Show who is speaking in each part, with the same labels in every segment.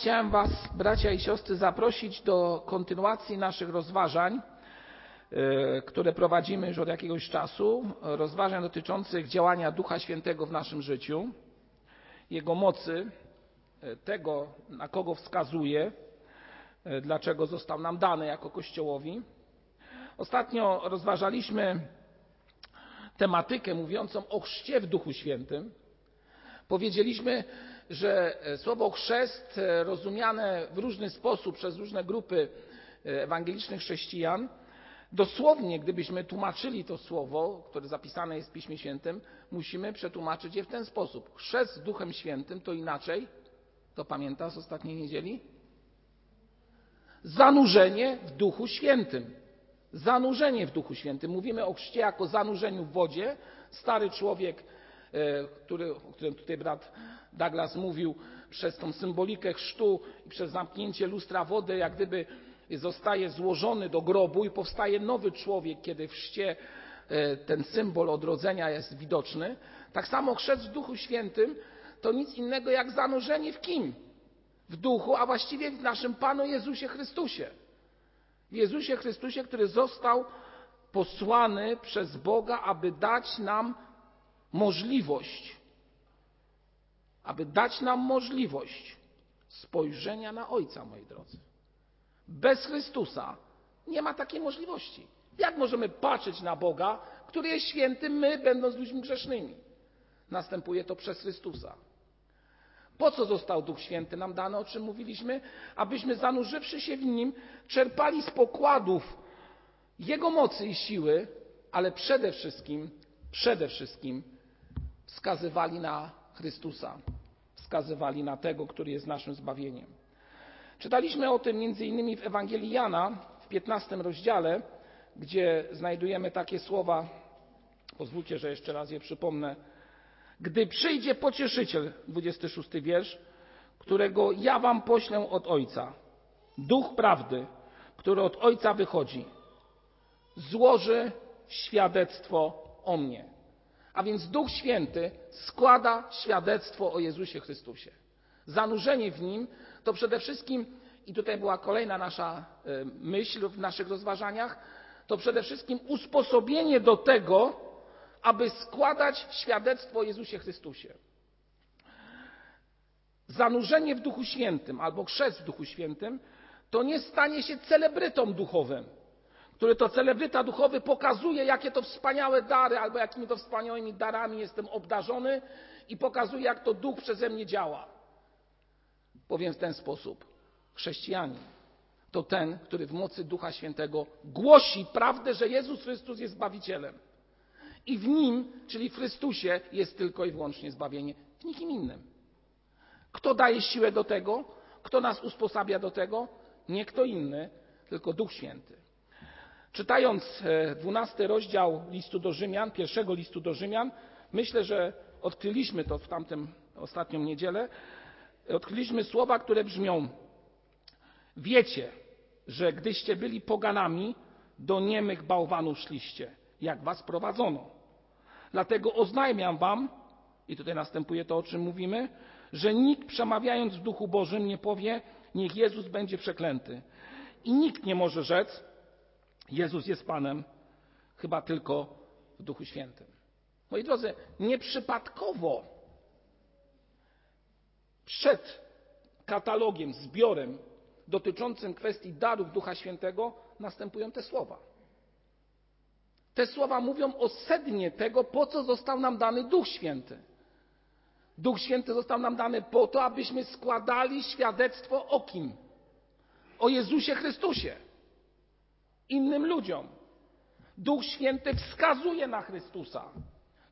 Speaker 1: Chciałem Was, bracia i siostry, zaprosić do kontynuacji naszych rozważań, e, które prowadzimy już od jakiegoś czasu. Rozważań dotyczących działania Ducha Świętego w naszym życiu, Jego mocy, e, tego, na kogo wskazuje, e, dlaczego został nam dany jako Kościołowi. Ostatnio rozważaliśmy tematykę mówiącą o chrzcie w Duchu Świętym. Powiedzieliśmy, że e, słowo chrzest e, rozumiane w różny sposób przez różne grupy e, ewangelicznych chrześcijan, dosłownie gdybyśmy tłumaczyli to słowo, które zapisane jest w Piśmie Świętym, musimy przetłumaczyć je w ten sposób. Chrzest z Duchem Świętym to inaczej, to pamięta z ostatniej niedzieli? Zanurzenie w Duchu Świętym. Zanurzenie w Duchu Świętym. Mówimy o chrzcie jako zanurzeniu w wodzie. Stary człowiek, o którym tutaj brat Douglas mówił, przez tą symbolikę chrztu i przez zamknięcie lustra wody, jak gdyby zostaje złożony do grobu i powstaje nowy człowiek, kiedy w chrzcie e, ten symbol odrodzenia jest widoczny. Tak samo chrzest w Duchu Świętym to nic innego jak zanurzenie w kim? W duchu, a właściwie w naszym Panu Jezusie Chrystusie. W Jezusie Chrystusie, który został posłany przez Boga, aby dać nam możliwość aby dać nam możliwość spojrzenia na Ojca, moi drodzy. Bez Chrystusa nie ma takiej możliwości. Jak możemy patrzeć na Boga, który jest święty, my będąc ludźmi grzesznymi? Następuje to przez Chrystusa. Po co został Duch Święty nam dany, o czym mówiliśmy? Abyśmy zanurzywszy się w Nim, czerpali z pokładów Jego mocy i siły, ale przede wszystkim, przede wszystkim wskazywali na Chrystusa wskazywali na tego, który jest naszym zbawieniem. Czytaliśmy o tym między innymi w Ewangelii Jana w 15 rozdziale, gdzie znajdujemy takie słowa, pozwólcie, że jeszcze raz je przypomnę. Gdy przyjdzie pocieszyciel, 26 wiersz, którego ja wam poślę od Ojca, duch prawdy, który od Ojca wychodzi, złoży świadectwo o mnie. A więc Duch Święty składa świadectwo o Jezusie Chrystusie. Zanurzenie w Nim to przede wszystkim, i tutaj była kolejna nasza e, myśl w naszych rozważaniach, to przede wszystkim usposobienie do tego, aby składać świadectwo o Jezusie Chrystusie. Zanurzenie w Duchu Świętym albo chrzest w Duchu Świętym to nie stanie się celebrytą duchowym który to celebryta duchowy pokazuje, jakie to wspaniałe dary, albo jakimi to wspaniałymi darami jestem obdarzony i pokazuje, jak to duch przeze mnie działa. Powiem w ten sposób. Chrześcijanin to ten, który w mocy Ducha Świętego głosi prawdę, że Jezus Chrystus jest Zbawicielem. I w Nim, czyli w Chrystusie, jest tylko i wyłącznie zbawienie. W nikim innym. Kto daje siłę do tego? Kto nas usposabia do tego? Nie kto inny, tylko Duch Święty. Czytając e, dwunasty rozdział listu do Rzymian, pierwszego listu do Rzymian, myślę, że odkryliśmy to w ostatnią niedzielę, odkryliśmy słowa, które brzmią: Wiecie, że gdyście byli poganami, do niemych bałwanów szliście, jak was prowadzono. Dlatego oznajmiam wam, i tutaj następuje to, o czym mówimy, że nikt przemawiając w duchu Bożym nie powie, niech Jezus będzie przeklęty. I nikt nie może rzec, Jezus jest Panem chyba tylko w Duchu Świętym. Moi drodzy, nieprzypadkowo przed katalogiem, zbiorem dotyczącym kwestii darów Ducha Świętego następują te słowa. Te słowa mówią o sednie tego, po co został nam dany Duch Święty. Duch Święty został nam dany po to, abyśmy składali świadectwo o kim? O Jezusie Chrystusie innym ludziom. Duch Święty wskazuje na Chrystusa.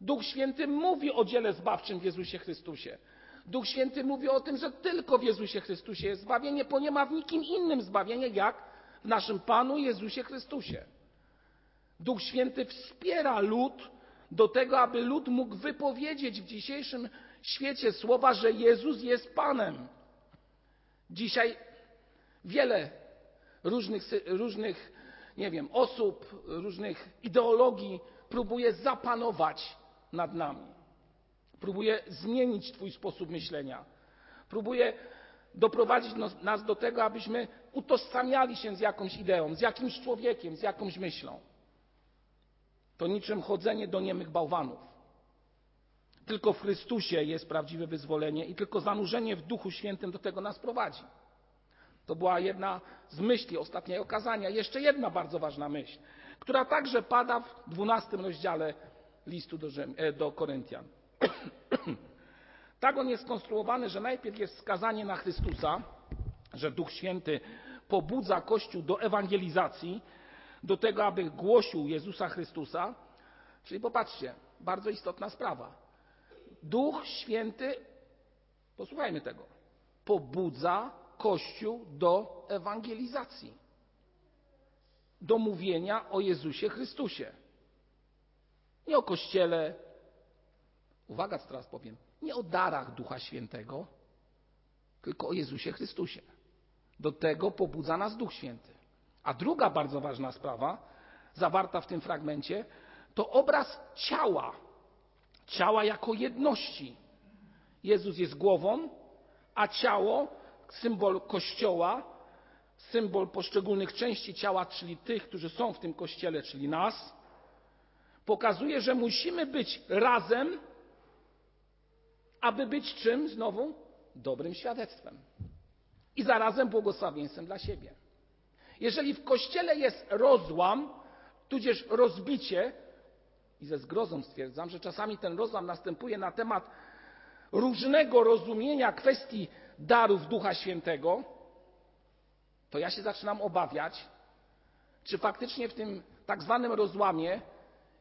Speaker 1: Duch Święty mówi o dziele zbawczym w Jezusie Chrystusie. Duch Święty mówi o tym, że tylko w Jezusie Chrystusie jest zbawienie, bo nie ma w nikim innym zbawienia, jak w naszym Panu Jezusie Chrystusie. Duch Święty wspiera lud do tego, aby lud mógł wypowiedzieć w dzisiejszym świecie słowa, że Jezus jest Panem. Dzisiaj wiele różnych, różnych nie wiem, osób, różnych ideologii próbuje zapanować nad nami. Próbuje zmienić Twój sposób myślenia. Próbuje doprowadzić nas do tego, abyśmy utożsamiali się z jakąś ideą, z jakimś człowiekiem, z jakąś myślą. To niczym chodzenie do niemych bałwanów. Tylko w Chrystusie jest prawdziwe wyzwolenie i tylko zanurzenie w Duchu Świętym do tego nas prowadzi. To była jedna z myśli ostatniego kazania. Jeszcze jedna bardzo ważna myśl, która także pada w dwunastym rozdziale listu do, Rzym, e, do Koryntian. tak on jest skonstruowany, że najpierw jest wskazanie na Chrystusa, że Duch Święty pobudza Kościół do ewangelizacji, do tego, aby głosił Jezusa Chrystusa. Czyli popatrzcie, bardzo istotna sprawa. Duch Święty, posłuchajmy tego, pobudza Kościół do ewangelizacji, do mówienia o Jezusie Chrystusie. Nie o Kościele, uwaga, co teraz powiem, nie o darach Ducha Świętego, tylko o Jezusie Chrystusie. Do tego pobudza nas Duch Święty. A druga bardzo ważna sprawa, zawarta w tym fragmencie, to obraz ciała. Ciała jako jedności. Jezus jest głową, a ciało, symbol kościoła, symbol poszczególnych części ciała, czyli tych, którzy są w tym kościele, czyli nas, pokazuje, że musimy być razem, aby być czym znowu? Dobrym świadectwem. I zarazem błogosławieństwem dla siebie. Jeżeli w kościele jest rozłam, tudzież rozbicie, i ze zgrozą stwierdzam, że czasami ten rozłam następuje na temat różnego rozumienia kwestii darów Ducha Świętego, to ja się zaczynam obawiać, czy faktycznie w tym tak zwanym rozłamie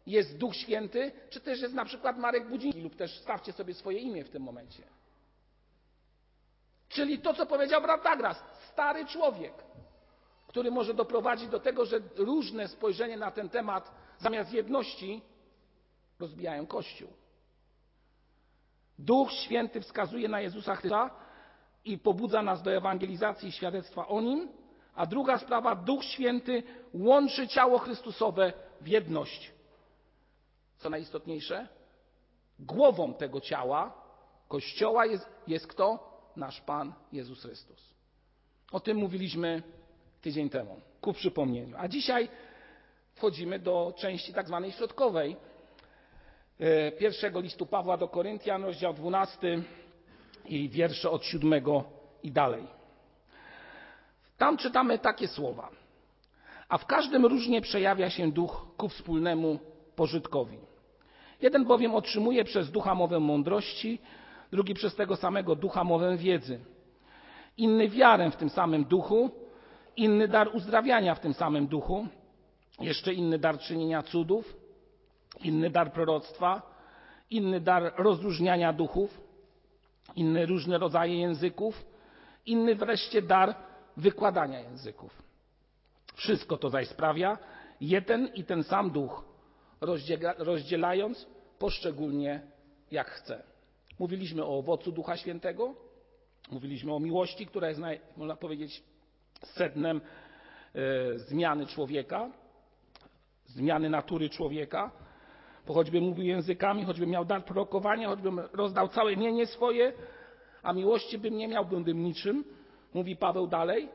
Speaker 1: jest Duch Święty, czy też jest na przykład Marek Budziński, lub też stawcie sobie swoje imię w tym momencie. Czyli to, co powiedział brat Dagras, stary człowiek, który może doprowadzić do tego, że różne spojrzenie na ten temat zamiast jedności rozbijają Kościół. Duch Święty wskazuje na Jezusa Chrystusa i pobudza nas do ewangelizacji i świadectwa o Nim. A druga sprawa, Duch Święty łączy ciało Chrystusowe w jedność. Co najistotniejsze, głową tego ciała, Kościoła jest, jest kto? Nasz Pan Jezus Chrystus. O tym mówiliśmy tydzień temu, ku przypomnieniu. A dzisiaj wchodzimy do części tak zwanej środkowej e, pierwszego listu Pawła do Koryntian, rozdział 12 i wiersze od 7 i dalej. Tam czytamy takie słowa. A w każdym różnie przejawia się duch ku wspólnemu pożytkowi. Jeden bowiem otrzymuje przez ducha mowę mądrości, drugi przez tego samego ducha mowę wiedzy. Inny wiarę w tym samym duchu, inny dar uzdrawiania w tym samym duchu, jeszcze inny dar czynienia cudów, inny dar proroctwa, inny dar rozróżniania duchów, inne różne rodzaje języków, inny wreszcie dar wykładania języków. Wszystko to zaś sprawia jeden i ten sam duch, rozdzielając poszczególnie jak chce. Mówiliśmy o owocu Ducha Świętego, mówiliśmy o miłości, która jest, można powiedzieć, sednem e, zmiany człowieka, zmiany natury człowieka. Bo choćby mówił językami, choćby miał dar prorokowania, choćbym rozdał całe mienie swoje, a miłości bym nie miał, byłbym niczym, mówi Paweł dalej,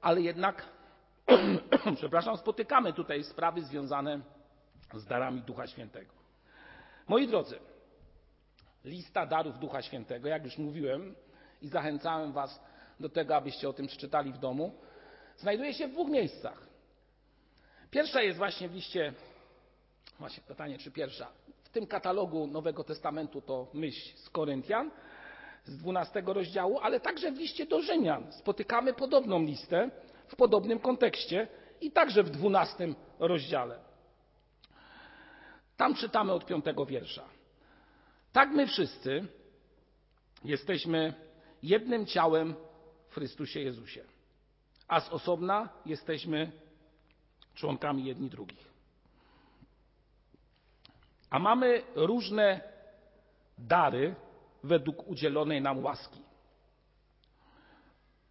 Speaker 1: ale jednak, przepraszam, spotykamy tutaj sprawy związane z darami Ducha Świętego. Moi drodzy, lista darów Ducha Świętego, jak już mówiłem i zachęcałem Was do tego, abyście o tym przeczytali w domu, znajduje się w dwóch miejscach. Pierwsza jest właśnie w liście, właśnie pytanie, czy pierwsza, w tym katalogu Nowego Testamentu to myśl z Koryntian, z 12 rozdziału, ale także w liście do Rzymian spotykamy podobną listę w podobnym kontekście i także w 12 rozdziale. Tam czytamy od piątego wiersza. Tak my wszyscy jesteśmy jednym ciałem w Chrystusie Jezusie, a z osobna jesteśmy członkami jedni drugich. A mamy różne dary według udzielonej nam łaski.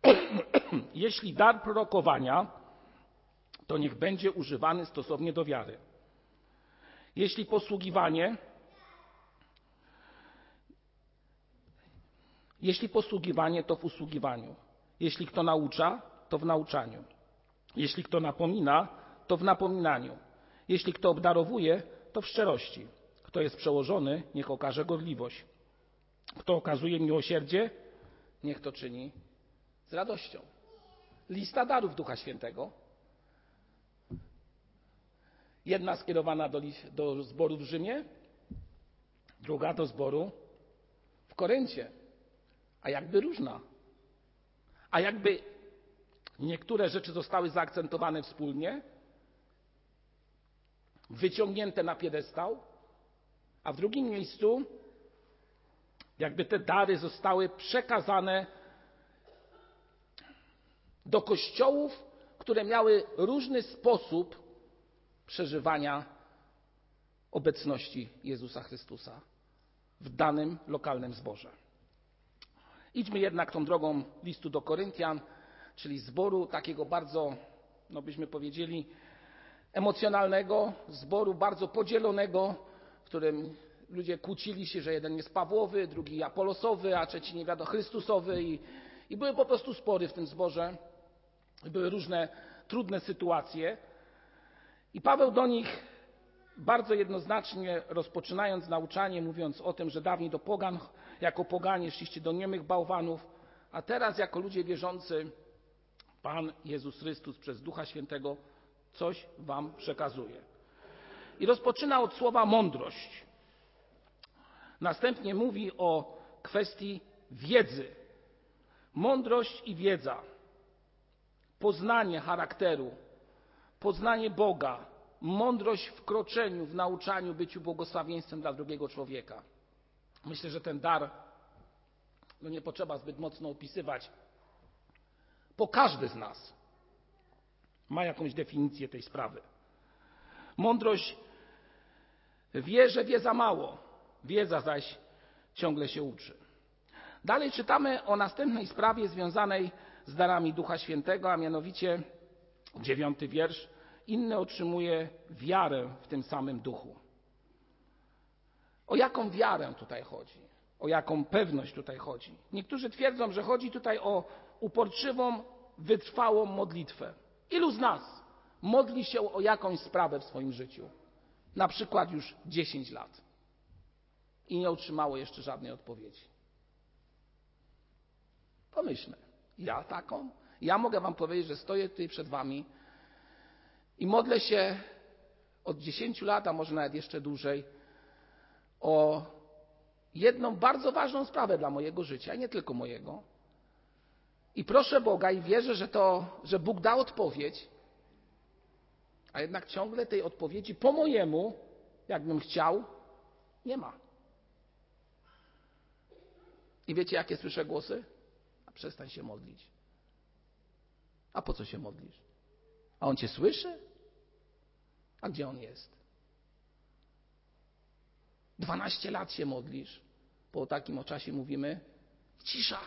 Speaker 1: Jeśli dar prorokowania, to niech będzie używany stosownie do wiary. Jeśli posługiwanie, jeśli posługiwanie, to w usługiwaniu. Jeśli kto naucza, to w nauczaniu. Jeśli kto napomina, to w napominaniu. Jeśli kto obdarowuje, to w szczerości. Kto jest przełożony, niech okaże gorliwość. Kto okazuje miłosierdzie, niech to czyni z radością. Lista darów Ducha Świętego. Jedna skierowana do, do zboru w Rzymie, druga do zboru w Koryncie. A jakby różna. A jakby niektóre rzeczy zostały zaakcentowane wspólnie, wyciągnięte na piedestał, a w drugim miejscu jakby te dary zostały przekazane do kościołów, które miały różny sposób przeżywania obecności Jezusa Chrystusa w danym lokalnym zborze. Idźmy jednak tą drogą listu do Koryntian, czyli zboru takiego bardzo, no byśmy powiedzieli, emocjonalnego, zboru bardzo podzielonego, w którym ludzie kłócili się, że jeden jest Pawłowy, drugi Apolosowy, a trzeci nie wiadomo Chrystusowy i, i były po prostu spory w tym zborze. Były różne trudne sytuacje. I Paweł do nich bardzo jednoznacznie rozpoczynając nauczanie, mówiąc o tym, że dawniej do pogan, jako poganie szliście do niemych bałwanów, a teraz jako ludzie wierzący Pan Jezus Chrystus przez Ducha Świętego coś wam przekazuje. I rozpoczyna od słowa mądrość. Następnie mówi o kwestii wiedzy. Mądrość i wiedza, poznanie charakteru, poznanie Boga, mądrość w kroczeniu, w nauczaniu, byciu błogosławieństwem dla drugiego człowieka. Myślę, że ten dar, no nie potrzeba zbyt mocno opisywać, bo każdy z nas ma jakąś definicję tej sprawy. Mądrość wie, że wie za mało, wiedza zaś ciągle się uczy. Dalej czytamy o następnej sprawie związanej z darami Ducha Świętego, a mianowicie dziewiąty wiersz. Inny otrzymuje wiarę w tym samym duchu. O jaką wiarę tutaj chodzi? O jaką pewność tutaj chodzi? Niektórzy twierdzą, że chodzi tutaj o uporczywą, wytrwałą modlitwę. Ilu z nas modli się o jakąś sprawę w swoim życiu? Na przykład już 10 lat i nie otrzymało jeszcze żadnej odpowiedzi. Pomyślmy, ja taką? Ja mogę Wam powiedzieć, że stoję tutaj przed Wami i modlę się od 10 lat, a może nawet jeszcze dłużej, o jedną bardzo ważną sprawę dla mojego życia, i nie tylko mojego. I proszę Boga i wierzę, że, to, że Bóg da odpowiedź, a jednak ciągle tej odpowiedzi po mojemu, jakbym chciał, nie ma. I wiecie, jakie słyszę głosy? A przestań się modlić. A po co się modlisz? A on cię słyszy? A gdzie on jest? Dwanaście lat się modlisz. Po takim o czasie mówimy cisza.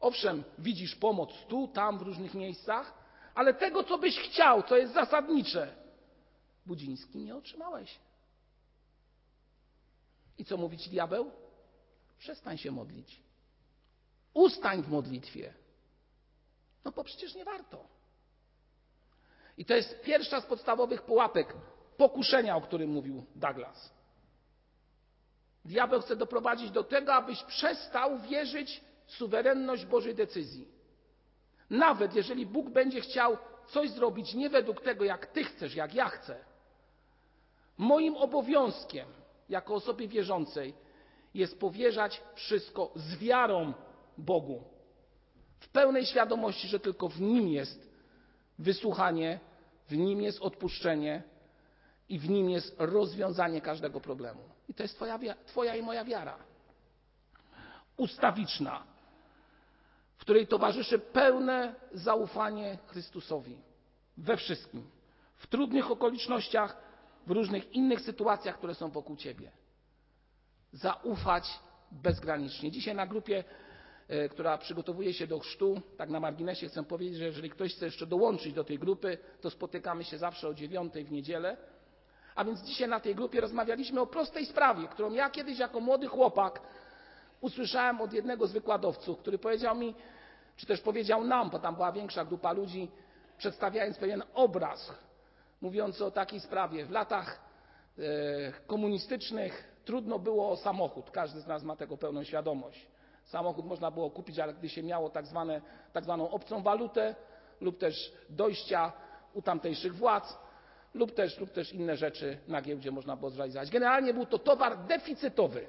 Speaker 1: Owszem, widzisz pomoc tu, tam, w różnych miejscach, ale tego, co byś chciał, co jest zasadnicze, Budziński nie otrzymałeś. I co mówić diabeł? Przestań się modlić. Ustań w modlitwie. No bo przecież nie warto. I to jest pierwsza z podstawowych pułapek pokuszenia, o którym mówił Douglas. Diabeł chce doprowadzić do tego, abyś przestał wierzyć suwerenność Bożej decyzji. Nawet jeżeli Bóg będzie chciał coś zrobić nie według tego, jak ty chcesz, jak ja chcę, moim obowiązkiem jako osobie wierzącej jest powierzać wszystko z wiarą Bogu. W pełnej świadomości, że tylko w Nim jest wysłuchanie, w Nim jest odpuszczenie i w Nim jest rozwiązanie każdego problemu. I to jest Twoja, twoja i moja wiara. Ustawiczna, której towarzyszy pełne zaufanie Chrystusowi we wszystkim, w trudnych okolicznościach, w różnych innych sytuacjach, które są wokół Ciebie zaufać bezgranicznie. Dzisiaj na grupie, e, która przygotowuje się do chrztu, tak na marginesie chcę powiedzieć, że jeżeli ktoś chce jeszcze dołączyć do tej grupy, to spotykamy się zawsze o dziewiątej w niedzielę. A więc dzisiaj na tej grupie rozmawialiśmy o prostej sprawie, którą ja kiedyś jako młody chłopak usłyszałem od jednego z wykładowców, który powiedział mi, czy też powiedział nam, bo tam była większa grupa ludzi, przedstawiając pewien obraz, mówiąc o takiej sprawie. W latach e, komunistycznych trudno było o samochód. Każdy z nas ma tego pełną świadomość. Samochód można było kupić, ale gdy się miało tak, zwane, tak zwaną obcą walutę lub też dojścia u tamtejszych władz, lub też, lub też inne rzeczy na giełdzie można było zrealizować. Generalnie był to towar deficytowy.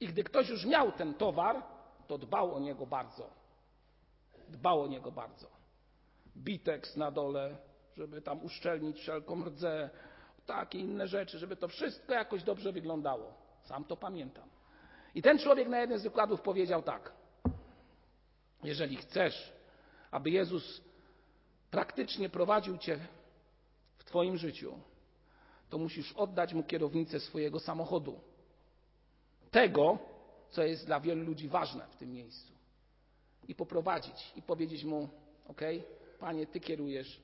Speaker 1: I gdy ktoś już miał ten towar, to dbał o niego bardzo. Dbał o niego bardzo. Biteks na dole, żeby tam uszczelnić wszelką rdzę, takie inne rzeczy, żeby to wszystko jakoś dobrze wyglądało. Sam to pamiętam. I ten człowiek na jednym z wykładów powiedział tak: Jeżeli chcesz, aby Jezus praktycznie prowadził cię w Twoim życiu, to musisz oddać mu kierownicę swojego samochodu. Tego, co jest dla wielu ludzi ważne w tym miejscu. I poprowadzić, i powiedzieć mu: OK, panie, ty kierujesz,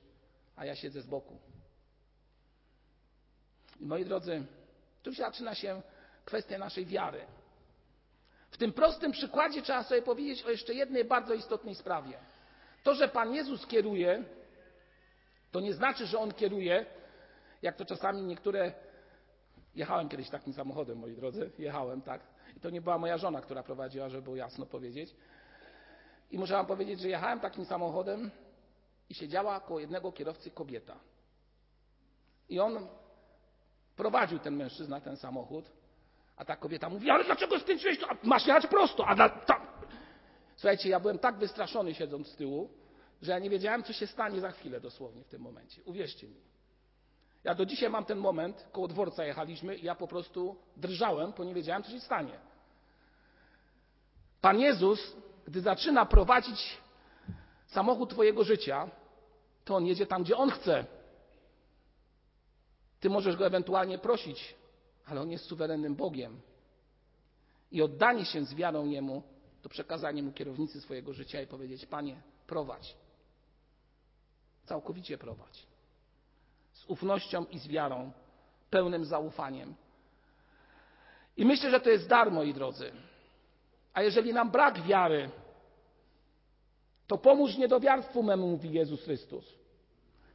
Speaker 1: a ja siedzę z boku. I moi drodzy, tu zaczyna się kwestia naszej wiary. W tym prostym przykładzie trzeba sobie powiedzieć o jeszcze jednej bardzo istotnej sprawie. To, że Pan Jezus kieruje, to nie znaczy, że On kieruje, jak to czasami niektóre. Jechałem kiedyś takim samochodem, moi drodzy, jechałem, tak. I to nie była moja żona, która prowadziła, żeby było jasno powiedzieć. I muszę Wam powiedzieć, że jechałem takim samochodem i siedziała koło jednego kierowcy kobieta. I on prowadził ten mężczyzna ten samochód, a ta kobieta mówi, ale dlaczego skręciłeś to? Masz jechać prosto, a dla, tam. Słuchajcie, ja byłem tak wystraszony siedząc z tyłu, że ja nie wiedziałem, co się stanie za chwilę dosłownie w tym momencie. Uwierzcie mi. Ja do dzisiaj mam ten moment, koło dworca jechaliśmy i ja po prostu drżałem, bo nie wiedziałem, co się stanie. Pan Jezus, gdy zaczyna prowadzić samochód Twojego życia, to On jedzie tam, gdzie On chce. Ty możesz Go ewentualnie prosić, ale On jest suwerennym Bogiem. I oddanie się z wiarą Jemu to przekazanie Mu kierownicy swojego życia i powiedzieć: Panie, prowadź. Całkowicie prowadź. Z ufnością i z wiarą, pełnym zaufaniem. I myślę, że to jest dar, moi drodzy. A jeżeli nam brak wiary, to pomóż niedowiarstwu memu, mówi Jezus Chrystus.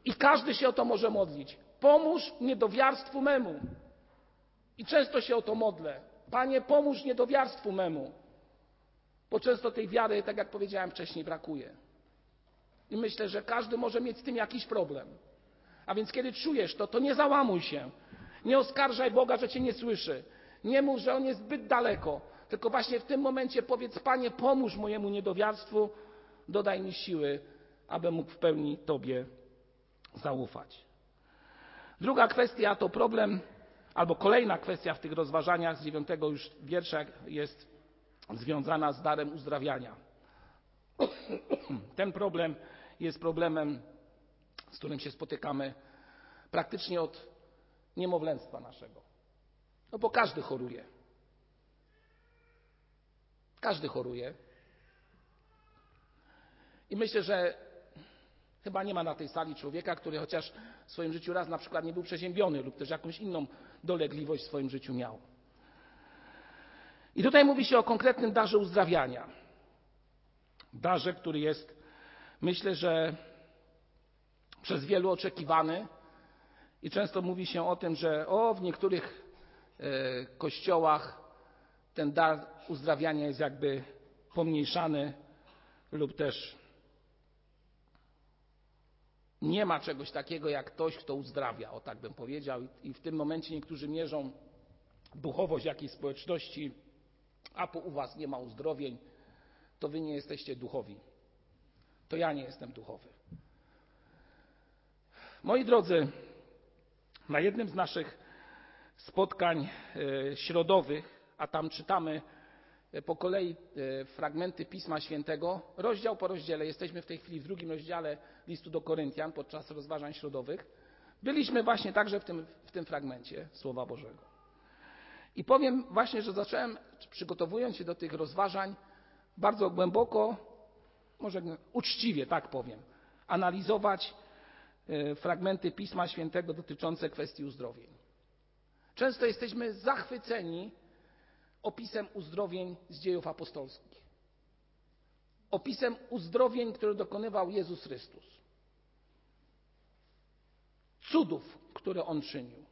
Speaker 1: I każdy się o to może modlić. Pomóż niedowiarstwu memu. I często się o to modlę. Panie, pomóż niedowiarstwu memu. Bo często tej wiary, tak jak powiedziałem wcześniej, brakuje. I myślę, że każdy może mieć z tym jakiś problem. A więc kiedy czujesz to, to nie załamuj się. Nie oskarżaj Boga, że cię nie słyszy. Nie mów, że on jest zbyt daleko. Tylko właśnie w tym momencie powiedz, Panie, pomóż mojemu niedowiarstwu, dodaj mi siły, aby mógł w pełni Tobie zaufać. Druga kwestia to problem, albo kolejna kwestia w tych rozważaniach z dziewiątego już wiersza jest związana z darem uzdrawiania. Ten problem jest problemem, z którym się spotykamy praktycznie od niemowlęctwa naszego. No bo każdy choruje. Każdy choruje. I myślę, że chyba nie ma na tej sali człowieka, który chociaż w swoim życiu raz na przykład nie był przeziębiony lub też jakąś inną dolegliwość w swoim życiu miał. I tutaj mówi się o konkretnym darze uzdrawiania. Darze, który jest, myślę, że przez wielu oczekiwany. I często mówi się o tym, że o, w niektórych e, kościołach ten dar uzdrawiania jest jakby pomniejszany lub też nie ma czegoś takiego jak ktoś, kto uzdrawia, o tak bym powiedział. I w tym momencie niektórzy mierzą duchowość jakiejś społeczności, a po u was nie ma uzdrowień, to wy nie jesteście duchowi. To ja nie jestem duchowy. Moi drodzy, na jednym z naszych spotkań e, środowych, a tam czytamy e, po kolei e, fragmenty Pisma Świętego, rozdział po rozdziale, jesteśmy w tej chwili w drugim rozdziale listu do Koryntian podczas rozważań środowych, byliśmy właśnie także w tym, w tym fragmencie Słowa Bożego. I powiem właśnie, że zacząłem, przygotowując się do tych rozważań, bardzo głęboko, może uczciwie, tak powiem, analizować fragmenty Pisma Świętego dotyczące kwestii uzdrowień. Często jesteśmy zachwyceni opisem uzdrowień z dziejów apostolskich. Opisem uzdrowień, które dokonywał Jezus Chrystus. Cudów, które on czynił.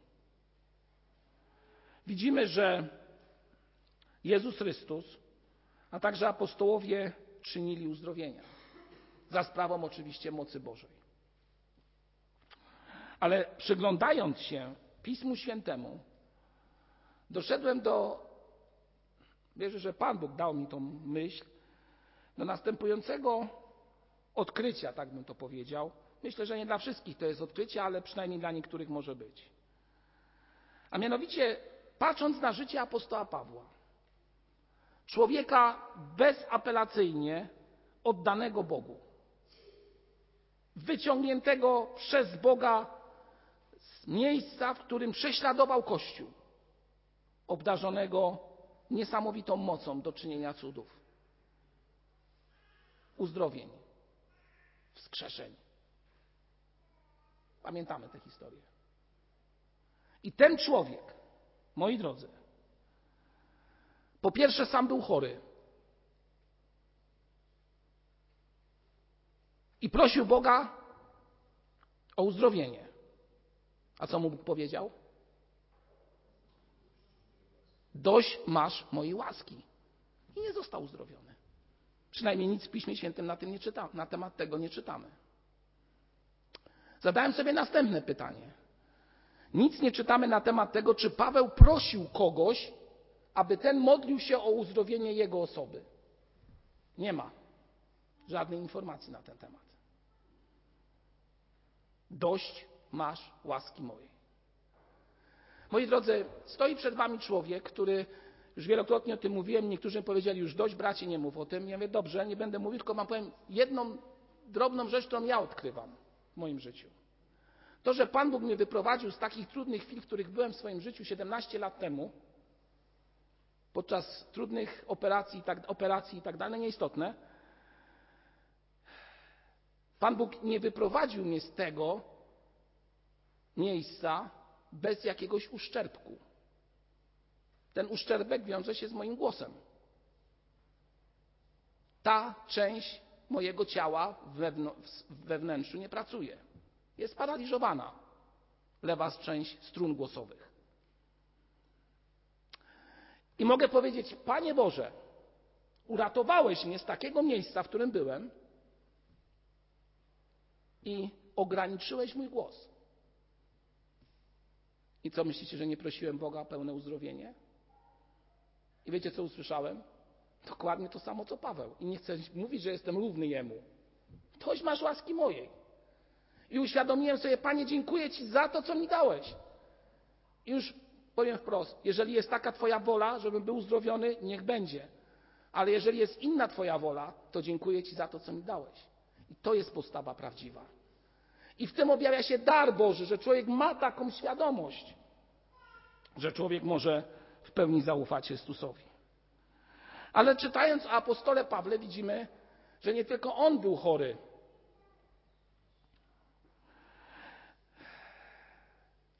Speaker 1: Widzimy, że Jezus Chrystus, a także apostołowie czynili uzdrowienia. Za sprawą oczywiście mocy Bożej. Ale przyglądając się Pismu Świętemu, doszedłem do, wierzę, że Pan Bóg dał mi tą myśl, do następującego odkrycia, tak bym to powiedział. Myślę, że nie dla wszystkich to jest odkrycie, ale przynajmniej dla niektórych może być. A mianowicie, patrząc na życie apostoła Pawła, człowieka bezapelacyjnie oddanego Bogu, wyciągniętego przez Boga miejsca, w którym prześladował Kościół, obdarzonego niesamowitą mocą do czynienia cudów, uzdrowień, wskrzeszeń. Pamiętamy tę historię. I ten człowiek, moi drodzy, po pierwsze sam był chory. I prosił Boga o uzdrowienie. A co mu Bóg powiedział? Dość masz mojej łaski. I nie został uzdrowiony. Przynajmniej nic w Piśmie Świętym na, tym nie czyta, na temat tego nie czytamy. Zadałem sobie następne pytanie. Nic nie czytamy na temat tego, czy Paweł prosił kogoś, aby ten modlił się o uzdrowienie jego osoby. Nie ma żadnej informacji na ten temat. Dość masz łaski mojej. Moi drodzy, stoi przed wami człowiek, który już wielokrotnie o tym mówiłem, niektórzy powiedzieli już dość, bracie, nie mów o tym. Ja mówię, dobrze, nie będę mówił, tylko wam powiem jedną drobną rzecz, którą ja odkrywam w moim życiu. To, że Pan Bóg mnie wyprowadził z takich trudnych chwil, w których byłem w swoim życiu 17 lat temu, podczas trudnych operacji, tak, operacji i tak dalej, nieistotne. Pan Bóg nie wyprowadził mnie z tego miejsca bez jakiegoś uszczerbku. Ten uszczerbek wiąże się z moim głosem. Ta część mojego ciała we wnętrzu nie pracuje. Jest sparaliżowana. Lewa część strun głosowych. I mogę powiedzieć, Panie Boże, uratowałeś mnie z takiego miejsca, w którym byłem i ograniczyłeś mój głos. I co myślicie, że nie prosiłem Boga o pełne uzdrowienie? I wiecie, co usłyszałem? Dokładnie to samo, co Paweł. I nie chcę mówić, że jestem równy jemu. Toś masz łaski mojej. I uświadomiłem sobie, Panie, dziękuję Ci za to, co mi dałeś. I już powiem wprost, jeżeli jest taka Twoja wola, żebym był uzdrowiony, niech będzie. Ale jeżeli jest inna Twoja wola, to dziękuję Ci za to, co mi dałeś. I to jest postawa prawdziwa. I w tym objawia się dar Boży, że człowiek ma taką świadomość, że człowiek może w pełni zaufać Chrystusowi. Ale czytając o apostole Pawle widzimy, że nie tylko on był chory.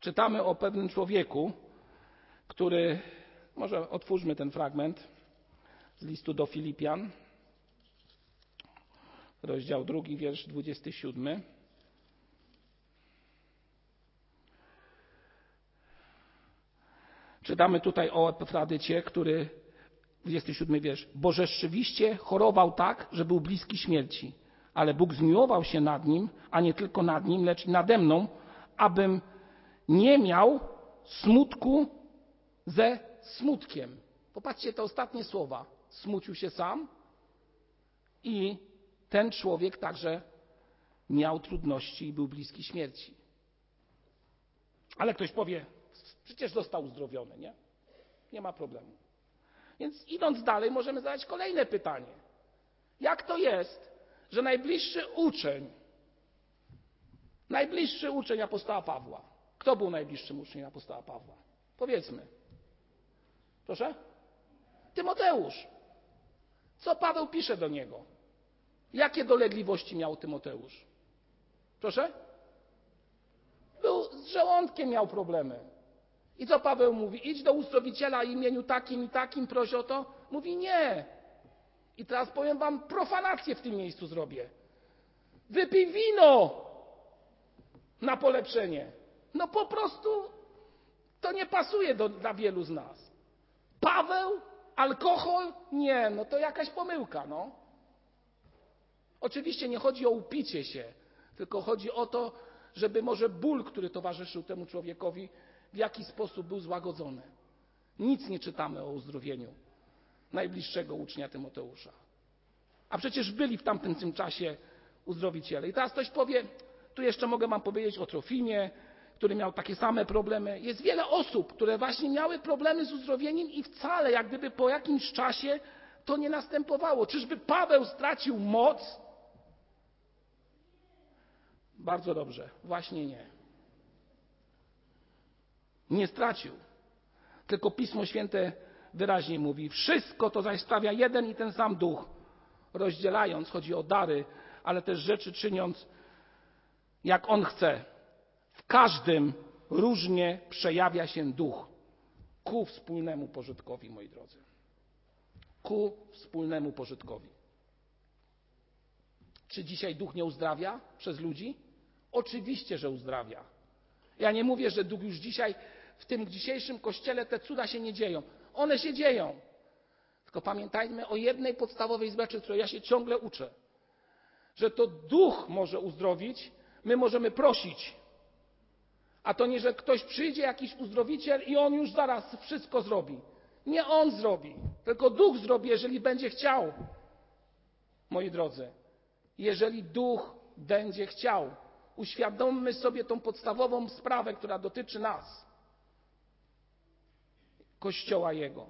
Speaker 1: Czytamy o pewnym człowieku, który, może otwórzmy ten fragment z listu do Filipian, rozdział drugi, wiersz 27. Czytamy tutaj o Epafradycie, który, 27 wiersz, bo rzeczywiście chorował tak, że był bliski śmierci, ale Bóg zmiłował się nad nim, a nie tylko nad nim, lecz nade mną, abym nie miał smutku ze smutkiem. Popatrzcie te ostatnie słowa. Smucił się sam i ten człowiek także miał trudności i był bliski śmierci. Ale ktoś powie, przecież został uzdrowiony, nie? Nie ma problemu. Więc idąc dalej, możemy zadać kolejne pytanie. Jak to jest, że najbliższy uczeń, najbliższy uczeń apostoła Pawła, kto był najbliższym uczniem apostoła Pawła? Powiedzmy. Proszę? Tymoteusz. Co Paweł pisze do niego? Jakie dolegliwości miał Tymoteusz? Proszę? Był z żołądkiem miał problemy. I co Paweł mówi? Idź do uzdrowiciela imieniu takim i takim, proś o to. Mówi nie. I teraz powiem wam, profanację w tym miejscu zrobię. Wypij wino na polepszenie. No po prostu to nie pasuje do, dla wielu z nas. Paweł, alkohol? Nie, no to jakaś pomyłka, no. Oczywiście nie chodzi o upicie się, tylko chodzi o to, żeby może ból, który towarzyszył temu człowiekowi, w jaki sposób był złagodzony. Nic nie czytamy o uzdrowieniu najbliższego ucznia Tymoteusza. A przecież byli w tamtym czasie uzdrowiciele. I teraz ktoś powie, tu jeszcze mogę Wam powiedzieć o Trofimie, który miał takie same problemy. Jest wiele osób, które właśnie miały problemy z uzdrowieniem i wcale jak gdyby po jakimś czasie to nie następowało. Czyżby Paweł stracił moc? Bardzo dobrze, właśnie nie. Nie stracił. Tylko Pismo Święte wyraźnie mówi: Wszystko to zaś stawia jeden i ten sam duch, rozdzielając, chodzi o dary, ale też rzeczy czyniąc, jak on chce. W każdym różnie przejawia się duch ku wspólnemu pożytkowi, moi drodzy. Ku wspólnemu pożytkowi. Czy dzisiaj duch nie uzdrawia przez ludzi? Oczywiście, że uzdrawia. Ja nie mówię, że duch już dzisiaj, w tym dzisiejszym kościele te cuda się nie dzieją. One się dzieją. Tylko pamiętajmy o jednej podstawowej rzeczy, której ja się ciągle uczę. Że to duch może uzdrowić, my możemy prosić. A to nie, że ktoś przyjdzie, jakiś uzdrowiciel i on już zaraz wszystko zrobi. Nie on zrobi, tylko duch zrobi, jeżeli będzie chciał. Moi drodzy, jeżeli duch będzie chciał, uświadommy sobie tą podstawową sprawę, która dotyczy nas, Kościoła Jego.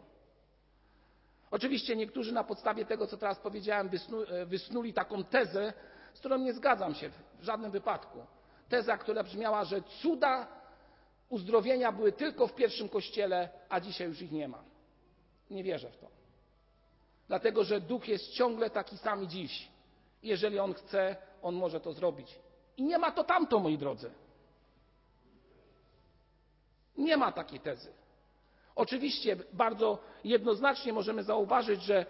Speaker 1: Oczywiście niektórzy na podstawie tego, co teraz powiedziałem, wysnu, wysnuli taką tezę, z którą nie zgadzam się w żadnym wypadku. Teza, która brzmiała, że cuda uzdrowienia były tylko w pierwszym kościele, a dzisiaj już ich nie ma. Nie wierzę w to. Dlatego, że duch jest ciągle taki sam dziś. Jeżeli on chce, on może to zrobić. I nie ma to tamto, moi drodzy. Nie ma takiej tezy. Oczywiście bardzo jednoznacznie możemy zauważyć, że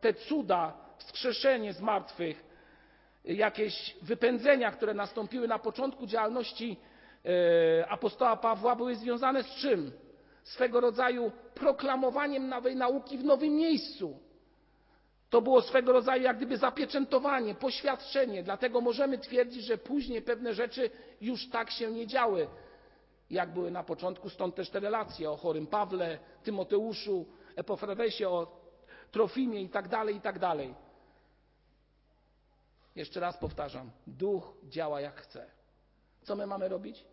Speaker 1: te cuda, wskrzeszenie z martwych, jakieś wypędzenia, które nastąpiły na początku działalności e, apostoła Pawła, były związane z czym? Swego rodzaju proklamowaniem nowej nauki w nowym miejscu. To było swego rodzaju jak gdyby zapieczętowanie, poświadczenie. Dlatego możemy twierdzić, że później pewne rzeczy już tak się nie działy, jak były na początku. Stąd też te relacje o chorym Pawle, Tymoteuszu, Epofradesie, o Trofimie i tak dalej, i tak. Jeszcze raz powtarzam, duch działa jak chce. Co my mamy robić?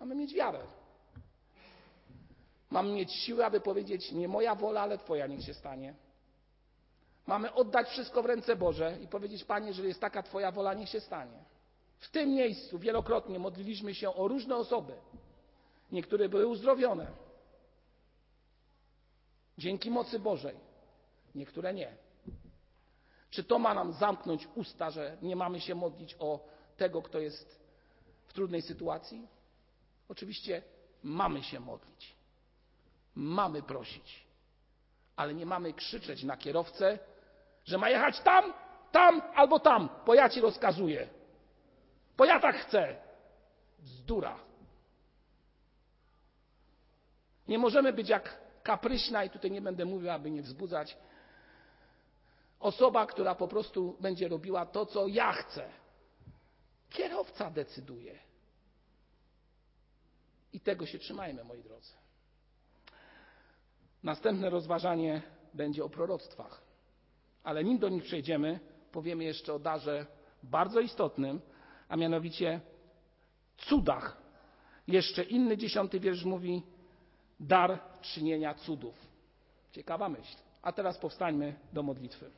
Speaker 1: Mamy mieć wiarę. Mamy mieć siłę, aby powiedzieć: Nie moja wola, ale Twoja niech się stanie. Mamy oddać wszystko w ręce Boże i powiedzieć: Panie, jeżeli jest taka Twoja wola, niech się stanie. W tym miejscu wielokrotnie modliliśmy się o różne osoby. Niektóre były uzdrowione. Dzięki mocy Bożej. Niektóre nie. Czy to ma nam zamknąć usta, że nie mamy się modlić o tego, kto jest w trudnej sytuacji? Oczywiście mamy się modlić. Mamy prosić. Ale nie mamy krzyczeć na kierowcę, że ma jechać tam, tam albo tam, bo ja ci rozkazuję. Bo ja tak chcę. Bzdura. Nie możemy być jak kapryśna, i tutaj nie będę mówił, aby nie wzbudzać, osoba, która po prostu będzie robiła to, co ja chcę. Kierowca decyduje. I tego się trzymajmy, moi drodzy. Następne rozważanie będzie o proroctwach. Ale nim do nich przejdziemy, powiemy jeszcze o darze bardzo istotnym, a mianowicie cudach. Jeszcze inny dziesiąty wiersz mówi dar czynienia cudów. Ciekawa myśl. A teraz powstańmy do modlitwy.